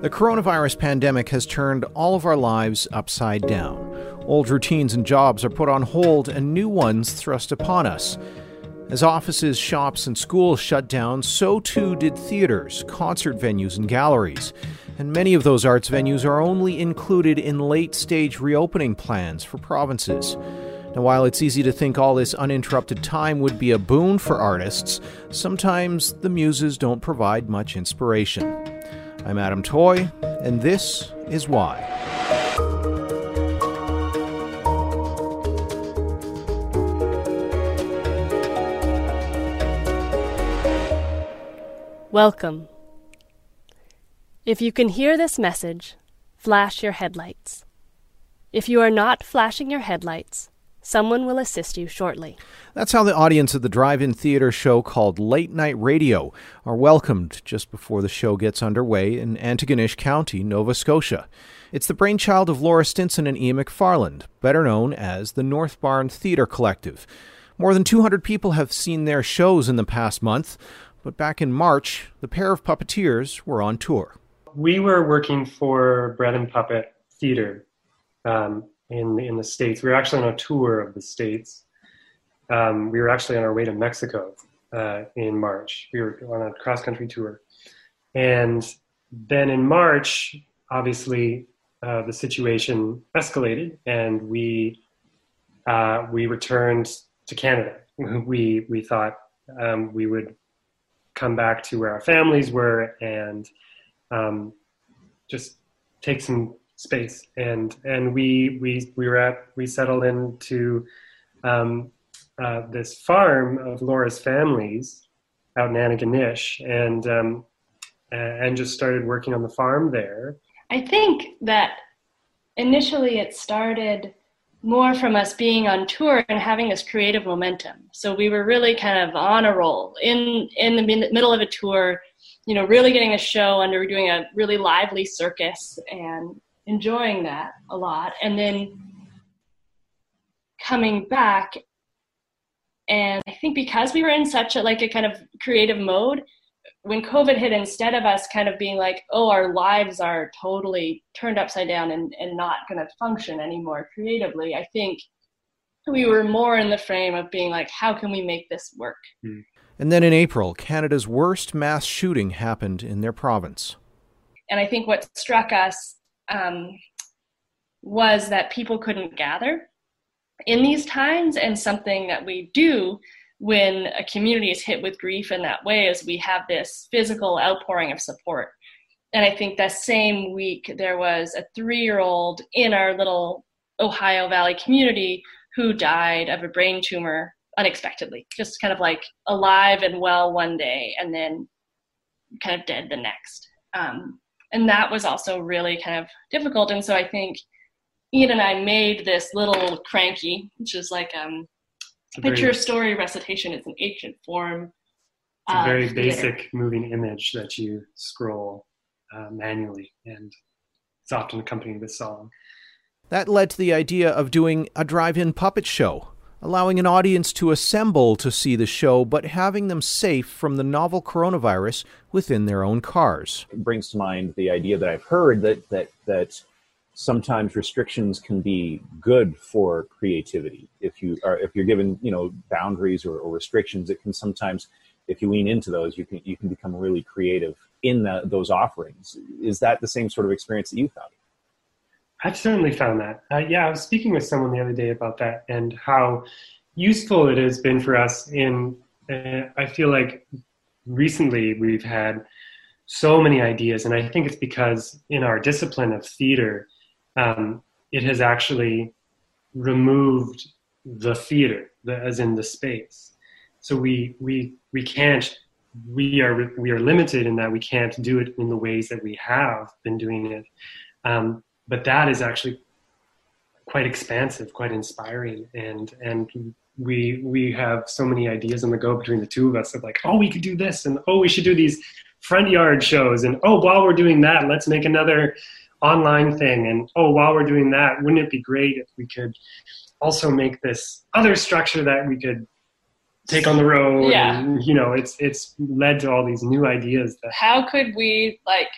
The coronavirus pandemic has turned all of our lives upside down. Old routines and jobs are put on hold and new ones thrust upon us. As offices, shops, and schools shut down, so too did theaters, concert venues, and galleries. And many of those arts venues are only included in late stage reopening plans for provinces. Now, while it's easy to think all this uninterrupted time would be a boon for artists, sometimes the muses don't provide much inspiration. I'm Adam Toy, and this is why. Welcome. If you can hear this message, flash your headlights. If you are not flashing your headlights, Someone will assist you shortly. That's how the audience of the drive in theater show called Late Night Radio are welcomed just before the show gets underway in Antigonish County, Nova Scotia. It's the brainchild of Laura Stinson and Ian McFarlane, better known as the North Barn Theater Collective. More than 200 people have seen their shows in the past month, but back in March, the pair of puppeteers were on tour. We were working for Bread and Puppet Theater um, in in the states. We were actually on a tour of the states. Um, we were actually on our way to Mexico uh, in March. We were on a cross country tour, and then in March, obviously, uh, the situation escalated, and we uh, we returned to Canada. We we thought um, we would come back to where our families were and um, just take some space and and we we we were at we settled into um, uh, this farm of Laura's family's out in Antigonish and um, and just started working on the farm there. I think that initially it started more from us being on tour and having this creative momentum. So we were really kind of on a roll in in the middle of a tour, you know, really getting a show under doing a really lively circus and enjoying that a lot and then coming back. And i think because we were in such a like a kind of creative mode when covid hit instead of us kind of being like oh our lives are totally turned upside down and, and not going to function anymore creatively i think we were more in the frame of being like how can we make this work? Mm. and then in april canada's worst mass shooting happened in their province. And i think what struck us um, was that people couldn't gather in these times and something that we do when a community is hit with grief in that way is we have this physical outpouring of support. And i think that same week there was a three-year-old in our little ohio valley community who died of a brain tumor unexpectedly just kind of like alive and well one day and then kind of dead the next. Um, and that was also really kind of difficult. And so i think ian and i made this little cranky which is like um picture very, story recitation. It's an ancient form it's a very basic moving image that you scroll uh, manually and it's often accompanied with song. That led to the idea of doing a drive-in puppet show allowing an audience to assemble to see the show, but having them safe from the novel coronavirus within their own cars. It brings to mind the idea that I've heard that that that sometimes restrictions can be good for creativity. If you are if you're given you know boundaries or, or restrictions, it can sometimes if you lean into those, you can you can become really creative in the, those offerings. Is that the same sort of experience that you found? I've certainly found that. Uh, yeah, I was speaking with someone the other day about that and how useful it has been for us. In uh, I feel like recently we've had so many ideas, and I think it's because in our discipline of theater, um, it has actually removed the theater, the, as in the space. So we we we can't we are we are limited in that we can't do it in the ways that we have been doing it. Um, but that is actually quite expansive, quite inspiring, and and we we have so many ideas on the go between the two of us of like, oh, we could do this, and oh, we should do these front yard shows, and oh, while we're doing that, let's make another online thing, and oh, while we're doing that, wouldn't it be great if we could also make this other structure that we could take on the road yeah. and you know it's it's led to all these new ideas that how could we like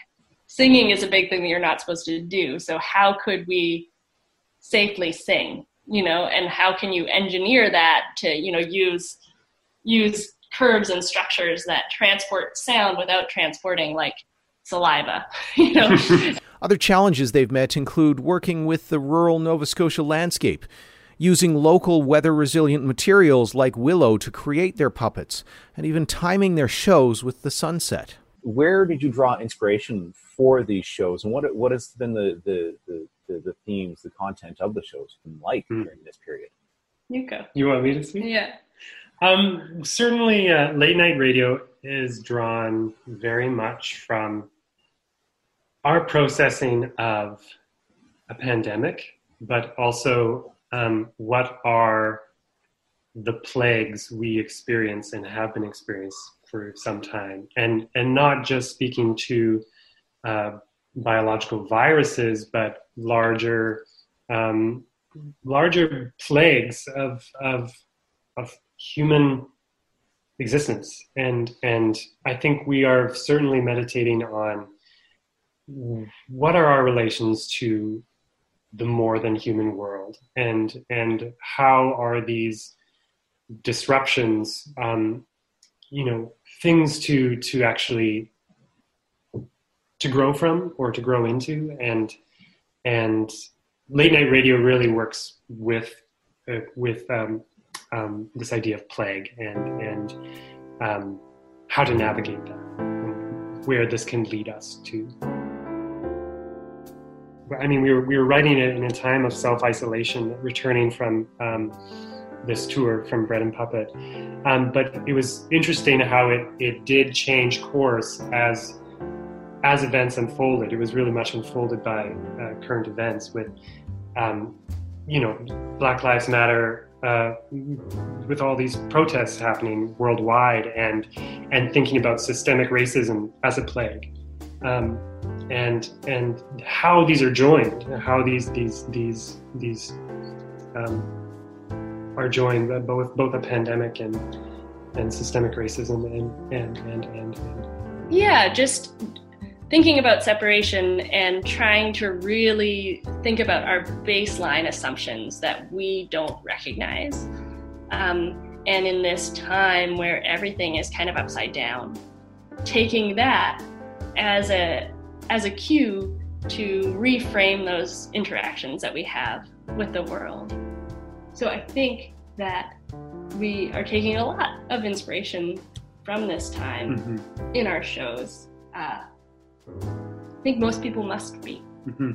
singing is a big thing that you're not supposed to do. So how could we safely sing? You know, and how can you engineer that to you know use use curves and structures that transport sound without transporting like saliva? You know. Other challenges they've met include working with the rural Nova Scotia landscape, using local weather resilient materials like willow to create their puppets, and even timing their shows with the sunset. Where did you draw inspiration for these shows, and what what has been the the, the, the, the themes, the content of the shows been like mm. during this period? You go. You want me to speak? Yeah. Um, certainly, uh, late night radio is drawn very much from our processing of a pandemic, but also um, what are the plagues we experience and have been experienced for some time, and and not just speaking to uh, biological viruses, but larger um, larger plagues of of of human existence, and and I think we are certainly meditating on what are our relations to the more than human world? And and how are these disruptions um, you know things to to actually to grow from or to grow into. And and late night radio really works with uh, with um, um, this idea of plague and and um, how to navigate that where this can lead us to. I mean, we were we were writing it in a time of self isolation, returning from um, this tour from Bread and Puppet. Um, but it was interesting how it it did change course as as events unfolded. It was really much unfolded by uh, current events with, um, you know, Black Lives Matter. Uh, with all these protests happening worldwide, and and thinking about systemic racism as a plague, um, and and how these are joined, how these these these these um, are joined, both both a pandemic and and systemic racism and and and and, and. yeah, just thinking about separation and trying to really think about our baseline assumptions that we don't recognize. Um, and in this time where everything is kind of upside down, taking that as a as a cue to reframe those interactions that we have with the world. So I think that we are taking a lot of inspiration from this time mm-hmm. in our shows. Uh, I think most people must be. Mm-hmm.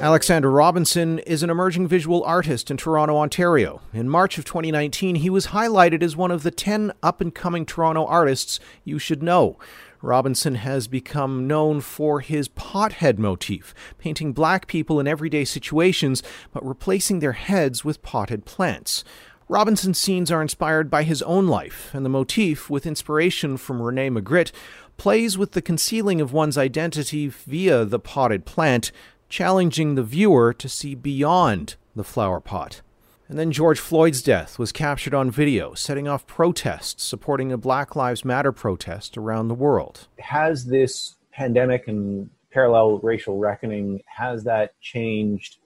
Alexander Robinson is an emerging visual artist in Toronto, Ontario. In March of 2019, he was highlighted as one of the 10 up and coming Toronto artists you should know. Robinson has become known for his pothead motif, painting black people in everyday situations but replacing their heads with potted plants. Robinson's scenes are inspired by his own life, and the motif, with inspiration from Rene Magritte, plays with the concealing of one's identity via the potted plant, challenging the viewer to see beyond the flower pot. And then George Floyd's death was captured on video, setting off protests supporting a Black Lives Matter protest around the world. Has this pandemic and parallel racial reckoning, has that changed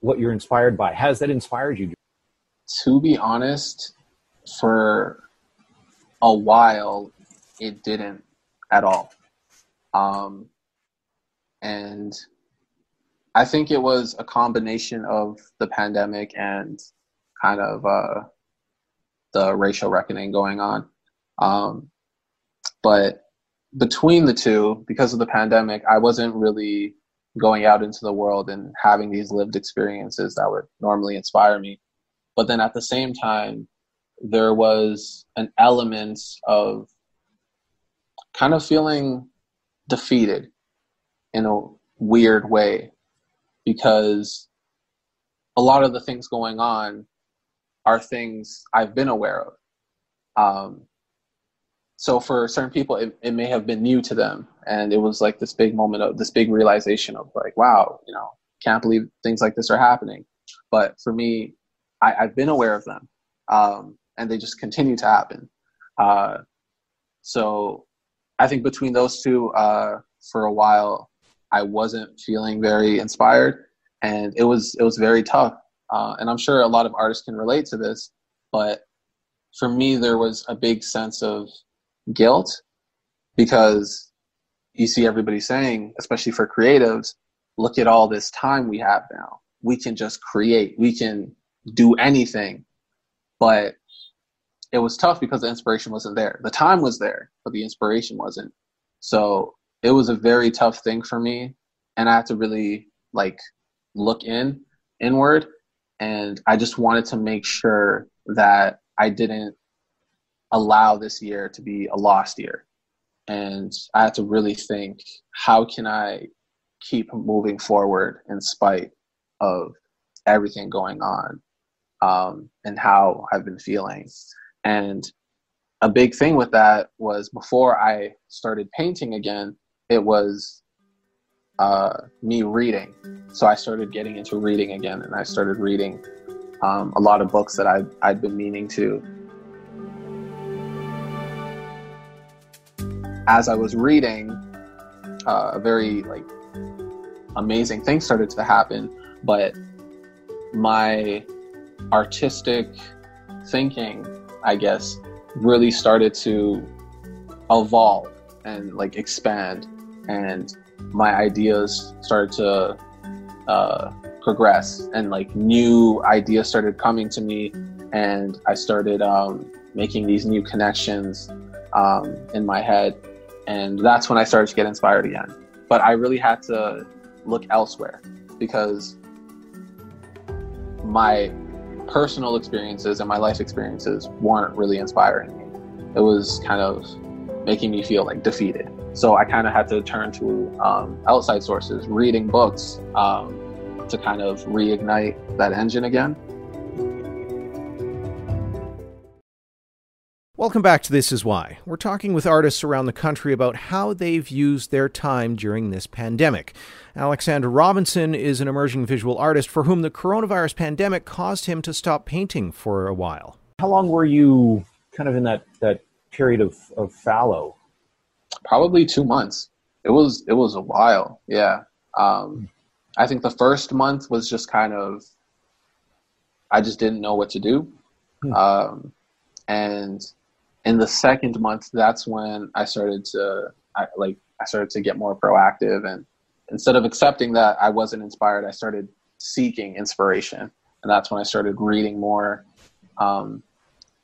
what you're inspired by? Has that inspired you? To be honest, for a while, it didn't at all. Um, and I think it was a combination of the pandemic and kind of uh, the racial reckoning going on. Um, but between the two, because of the pandemic, I wasn't really going out into the world and having these lived experiences that would normally inspire me. But then at the same time, there was an element of kind of feeling defeated in a weird way because a lot of the things going on are things I've been aware of. Um, so for certain people, it, it may have been new to them, and it was like this big moment of this big realization of like, wow, you know, can't believe things like this are happening. But for me, I, have been aware of them, um, and they just continue to happen. Uh, so I think between those two, uh, for a while, I wasn't feeling very inspired, and it was it was very tough. Uh, and I'm sure a lot of artists can relate to this, but for me, there was a big sense of guilt because you see everybody saying, especially for creatives, look at all this time we have now. We can just create, we can do anything. But it was tough because the inspiration wasn't there. The time was there, but the inspiration wasn't. So it was a very tough thing for me. And I had to really like look in inward. And I just wanted to make sure that I didn't allow this year to be a lost year. And I had to really think how can I keep moving forward in spite of everything going on um, and how I've been feeling. And a big thing with that was before I started painting again, it was uh, me reading. So I started getting into reading again, and I started reading um, a lot of books that I'd, I'd been meaning to. As I was reading, uh, a very like amazing thing started to happen, but my artistic thinking, I guess, really started to evolve and like expand, and my ideas started to uh, progress, and like new ideas started coming to me, and I started um, making these new connections um, in my head, and that's when I started to get inspired again. But I really had to look elsewhere because my personal experiences and my life experiences weren't really inspiring me. It was kind of making me feel like defeated. So I kind of had to turn to um, outside sources, reading books um, to kind of reignite that engine again. Welcome back to This Is Why. We're talking with artists around the country about how they've used their time during this pandemic. Alexander Robinson is an emerging visual artist for whom the coronavirus pandemic caused him to stop painting for a while. How long were you kind of in that, that period of, of fallow? Probably two months. It was it was a while, yeah. Um, I think the first month was just kind of I just didn't know what to do. Hmm. Um, and in the second month, that's when I started to I, like I started to get more proactive, and instead of accepting that I wasn't inspired, I started seeking inspiration, and that's when I started reading more. Um,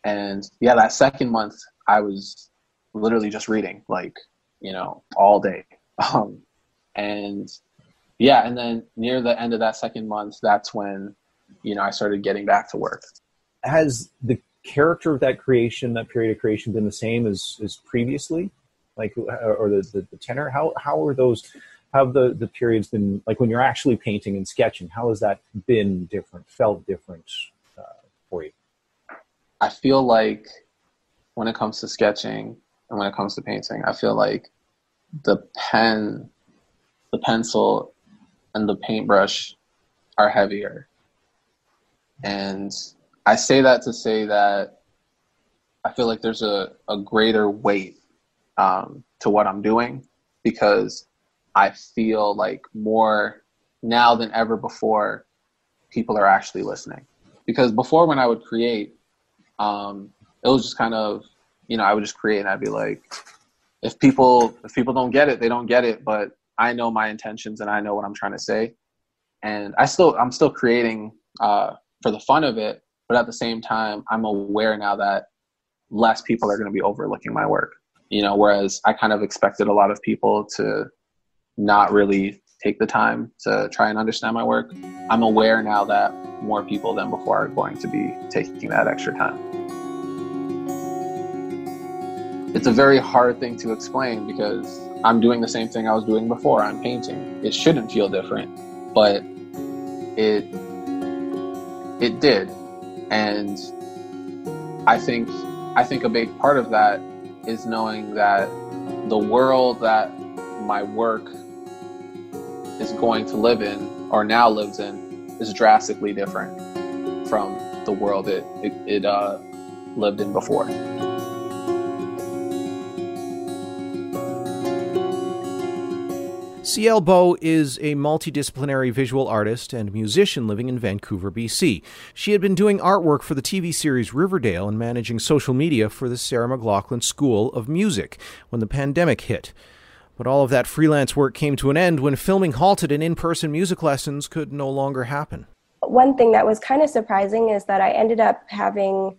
and yeah, that second month, I was literally just reading, like you know, all day. Um, and yeah, and then near the end of that second month, that's when you know I started getting back to work. Has the character of that creation, that period of creation, been the same as as previously, like or the the, the tenor? How how are those? Have the the periods been like when you're actually painting and sketching? How has that been different? Felt different uh, for you? I feel like when it comes to sketching when it comes to painting, I feel like the pen, the pencil, and the paintbrush are heavier. And I say that to say that I feel like there's a, a greater weight um, to what I'm doing because I feel like more now than ever before, people are actually listening. Because before, when I would create, um, it was just kind of, you know, I would just create and I'd be like, if people if people don't get it, they don't get it. But I know my intentions and I know what I'm trying to say, and I still I'm still creating uh, for the fun of it but at the same time i'm aware now that less people are going to be overlooking my work. You know whereas i kind of expected a lot of people to not really take the time to try and understand my work. I'm aware now that more people than before are going to be taking that extra time it's a very hard thing to explain because i'm doing the same thing i was doing before. I'm painting. It shouldn't feel different but it it did. And I think I think a big part of that is knowing that the world that my work is going to live in or now lives in is drastically different from the world it it, it uh, lived in before. Ciele Beau is a multidisciplinary visual artist and musician living in Vancouver, BC. She had been doing artwork for the TV series Riverdale and managing social media for the Sarah McLachlan School of Music when the pandemic hit. But all of that freelance work came to an end when filming halted and in person music lessons could no longer happen. One thing that was kind of surprising is that I ended up having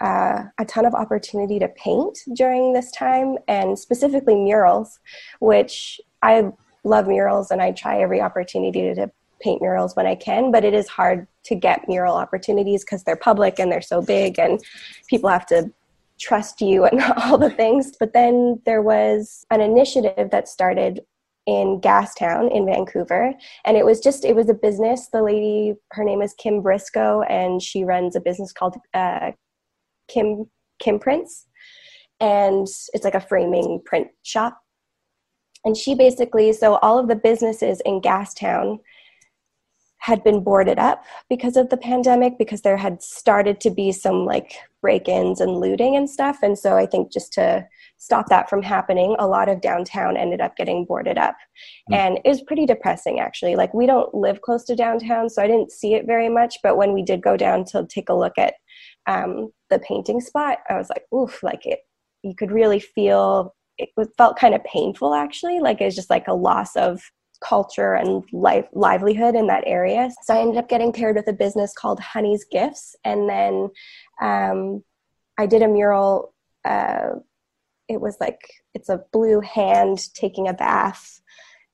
uh, a ton of opportunity to paint during this time, and specifically murals, which I love murals and I try every opportunity to paint murals when I can, but it is hard to get mural opportunities because they're public and they're so big and people have to trust you and all the things. But then there was an initiative that started in Gastown in Vancouver. And it was just, it was a business. The lady, her name is Kim Briscoe, and she runs a business called uh, Kim, Kimprints. And it's like a framing print shop and she basically so all of the businesses in gastown had been boarded up because of the pandemic because there had started to be some like break-ins and looting and stuff. And so i think just to stop that from happening a lot of downtown ended up getting boarded up. Mm. and it was pretty depressing actually. Like we don't live close to downtown so i didn't see it very much. But when we did go down to take a look at um, the painting spot i was like oof like it you could really feel it felt kind of painful actually. Like it's just like a loss of culture and life livelihood in that area. So i ended up getting paired with a business called honey's gifts. And then um, i did a mural uh, it was like it's a blue hand taking a bath.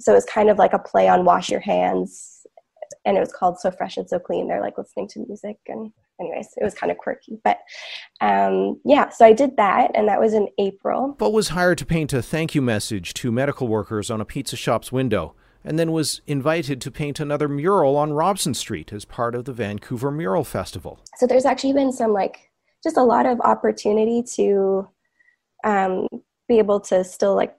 So it's kind of like a play on wash your hands. And it was called so fresh and so clean. They're like listening to music and anyways, it was kind of quirky. But um, yeah, so I did that, and that was in April. But was hired to paint a thank you message to medical workers on a pizza shop's window, and then was invited to paint another mural on Robson Street as part of the Vancouver Mural Festival. So there's actually been some like just a lot of opportunity to um, be able to still like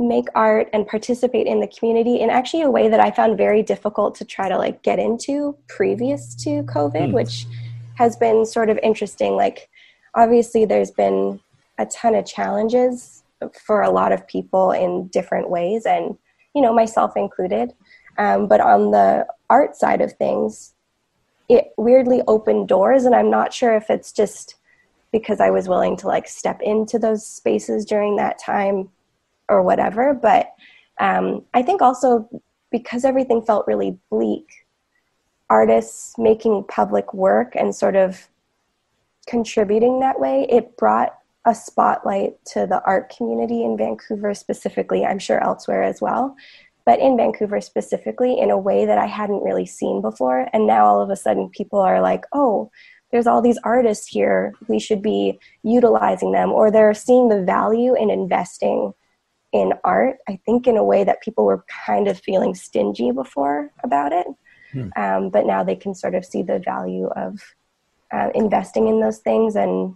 make art and participate in the community in actually a way that I found very difficult to try to like get into previous to COVID, mm. which has been sort of interesting. Like, obviously, there's been a ton of challenges for a lot of people in different ways, and you know, myself included. Um, but on the art side of things, it weirdly opened doors, and I'm not sure if it's just because I was willing to like step into those spaces during that time or whatever. But um, I think also because everything felt really bleak, artists making public work and sort of contributing that way, it brought a spotlight to the art community in Vancouver specifically, I'm sure elsewhere as well, but in Vancouver specifically in a way that I hadn't really seen before. And now all of a sudden people are like, oh, there's all these artists here, we should be utilizing them, or they're seeing the value in investing in art, I think, in a way that people were kind of feeling stingy before about it. Hmm. Um, but now they can sort of see the value of uh, investing in those things and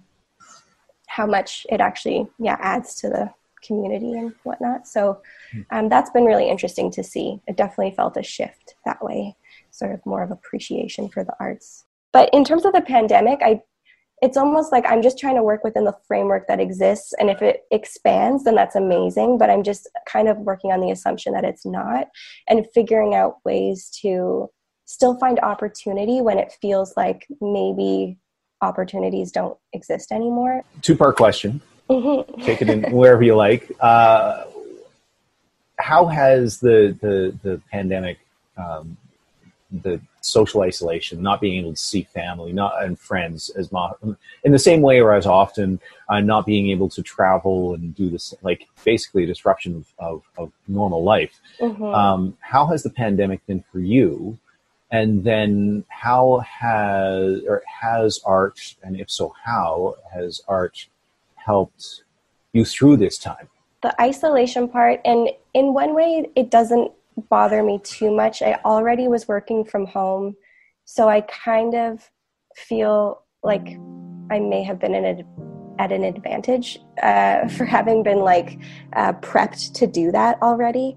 how much it actually yeah adds to the community and whatnot. So hmm. um, that's been really interesting to see. It definitely felt a shift that way, sort of more of appreciation for the arts. But in terms of the pandemic, I it's almost like I'm just trying to work within the framework that exists. And if it expands, then that's amazing. But I'm just kind of working on the assumption that it's not and figuring out ways to still find opportunity when it feels like maybe opportunities don't exist anymore. Two part question. Mm-hmm. Take it in wherever you like. Uh, how has the, the, the pandemic um, the social isolation, not being able to see family, not and friends as mo- in the same way or as often, uh, not being able to travel and do this, like basically a disruption of, of, of normal life. Mm-hmm. Um, how has the pandemic been for you? And then how has or has art, and if so, how has art helped you through this time? The isolation part, and in one way, it doesn't bother me too much. I already was working from home, so I kind of feel like I may have been in a, at an advantage uh, for having been like uh, prepped to do that already.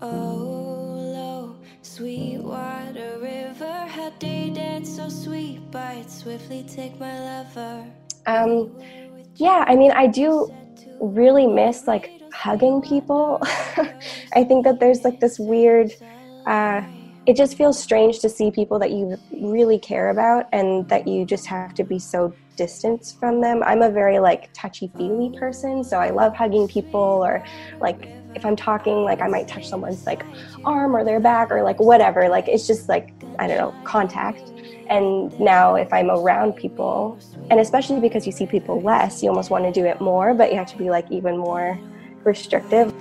Oh, low, Sweetwater River, how day dance so sweet, bite swiftly take my lover. Um, yeah, I mean, I do really miss like hugging people. I think that there's like this weird, uh, it just feels strange to see people that you really care about and that you just have to be so distant from them. I'm a very like touchy feely person, so I love hugging people or like if I'm talking, like I might touch someone's like arm or their back or like whatever. Like it's just like, I don't know, contact. And now if I'm around people, and especially because you see people less, you almost want to do it more, but you have to be like even more restrictive.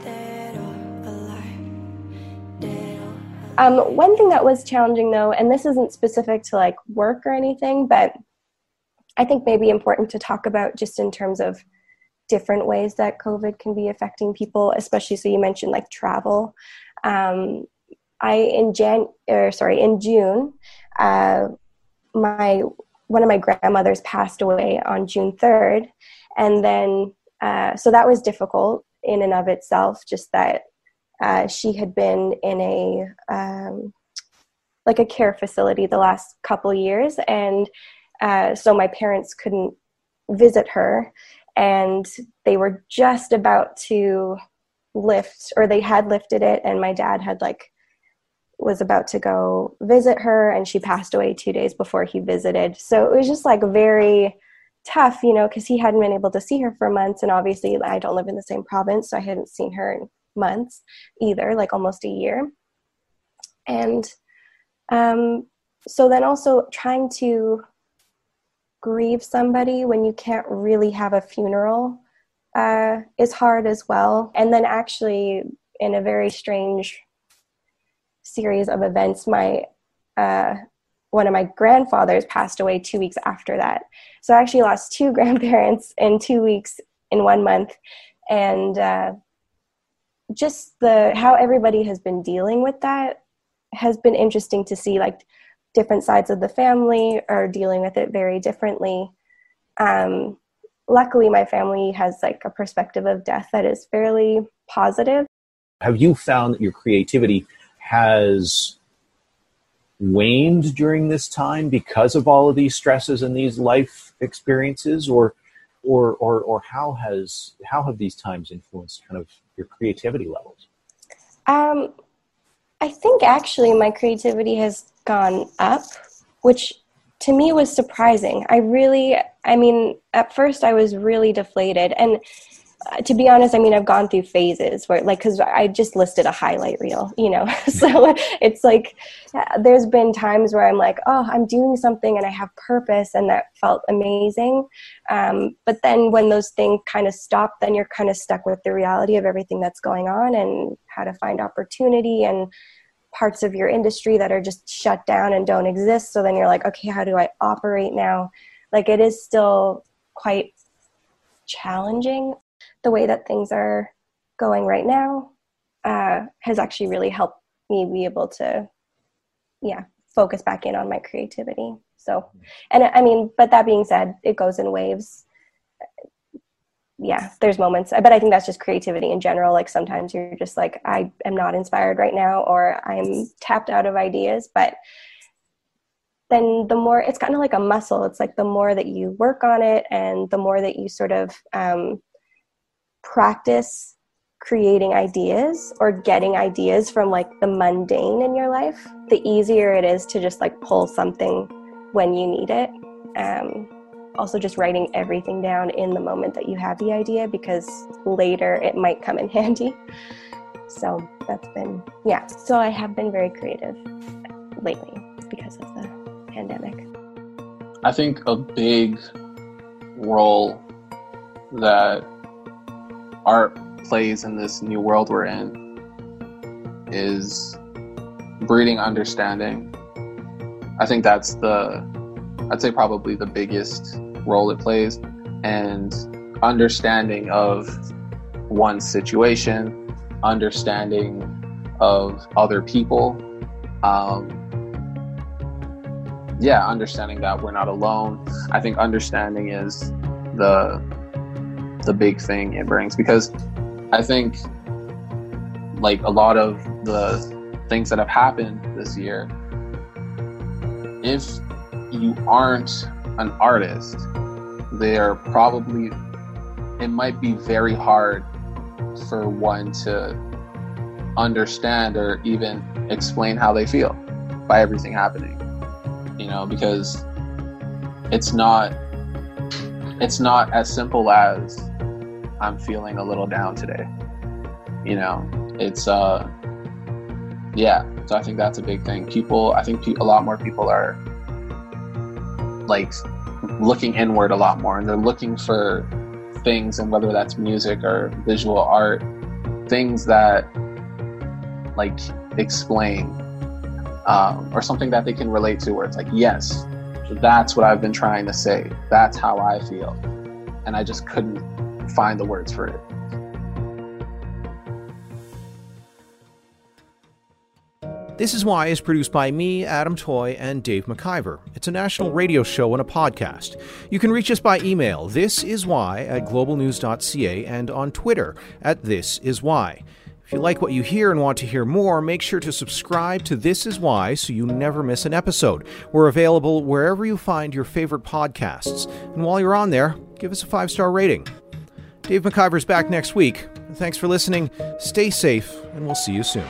Um, one thing that was challenging though, and this isn't specific to like work or anything, but I think maybe important to talk about just in terms of different ways that COVID can be affecting people, especially so you mentioned like travel. Um, I in Jan or sorry in June, uh, my one of my grandmothers passed away on June third, and then uh, so that was difficult in and of itself. Just that uh, she had been in a um, like a care facility the last couple years, and uh, so my parents couldn't visit her, and they were just about to lift, or they had lifted it, and my dad had like was about to go visit her, and she passed away two days before he visited. So it was just like very tough, you know, because he hadn't been able to see her for months, and obviously I don't live in the same province, so I hadn't seen her in months either, like almost a year. And um, so then also trying to grieve somebody when you can't really have a funeral uh, is hard as well. And then actually, in a very strange series of events, my uh, one of my grandfathers passed away two weeks after that. So I actually lost two grandparents in two weeks in one month, and uh, just the how everybody has been dealing with that has been interesting to see like different sides of the family are dealing with it very differently. Um, luckily my family has like a perspective of death that is fairly positive. Have you found that your creativity has waned during this time because of all of these stresses and these life experiences or or or, or how has how have these times influenced kind of your creativity levels? Um, I think actually my creativity has gone up, which to me was surprising. I really, I mean, at first I was really deflated. And to be honest, I mean, I've gone through phases where, like, because I just listed a highlight reel, you know, so it's like there's been times where I'm like, oh, I'm doing something and I have purpose, and that felt amazing. Um, but then when those things kind of stop, then you're kind of stuck with the reality of everything that's going on and how to find opportunity and parts of your industry that are just shut down and don't exist. So then you're like, okay, how do I operate now? Like, it is still quite challenging the way that things are going right now uh, has actually really helped me be able to, yeah, focus back in on my creativity. So, and I mean, but that being said, it goes in waves. Yeah, there's moments, but I think that's just creativity in general. Like sometimes you're just like, I am not inspired right now, or I'm tapped out of ideas. But then the more, it's kind of like a muscle. It's like the more that you work on it, and the more that you sort of um, practice creating ideas or getting ideas from like the mundane in your life, the easier it is to just like pull something when you need it. Um, also, just writing everything down in the moment that you have the idea because later it might come in handy. So that's been, yeah. So I have been very creative lately because of the pandemic. I think a big role that art plays in this new world we're in is breeding understanding. I think that's the, I'd say probably the biggest role it plays, and understanding of one's situation, understanding of other people. Um, yeah, understanding that we're not alone. I think understanding is the the big thing it brings because I think like a lot of the things that have happened this year, if you aren't an artist, they're probably it might be very hard for one to understand or even explain how they feel by everything happening. You know, because it's not it's not as simple as I'm feeling a little down today. You know, it's uh yeah, so I think that's a big thing. People, I think a lot more people are like looking inward a lot more and they're looking for things and whether that's music or visual art, things that like explain um, or something that they can relate to where it's like, yes, that's what I've been trying to say. That's how I feel. And I just couldn't find the words for it. This is Why is produced by me, Adam Toy, and Dave McIvor. It's a national radio show and a podcast. You can reach us by email, this is why at globalnews.ca and on Twitter at this is why. If you like what you hear and want to hear more, make sure to subscribe to This Is Why so you never miss an episode. We're available wherever you find your favorite podcasts. And while you're on there, give us a five star rating. Dave McIvor's back next week. Thanks for listening, stay safe, and we'll see you soon.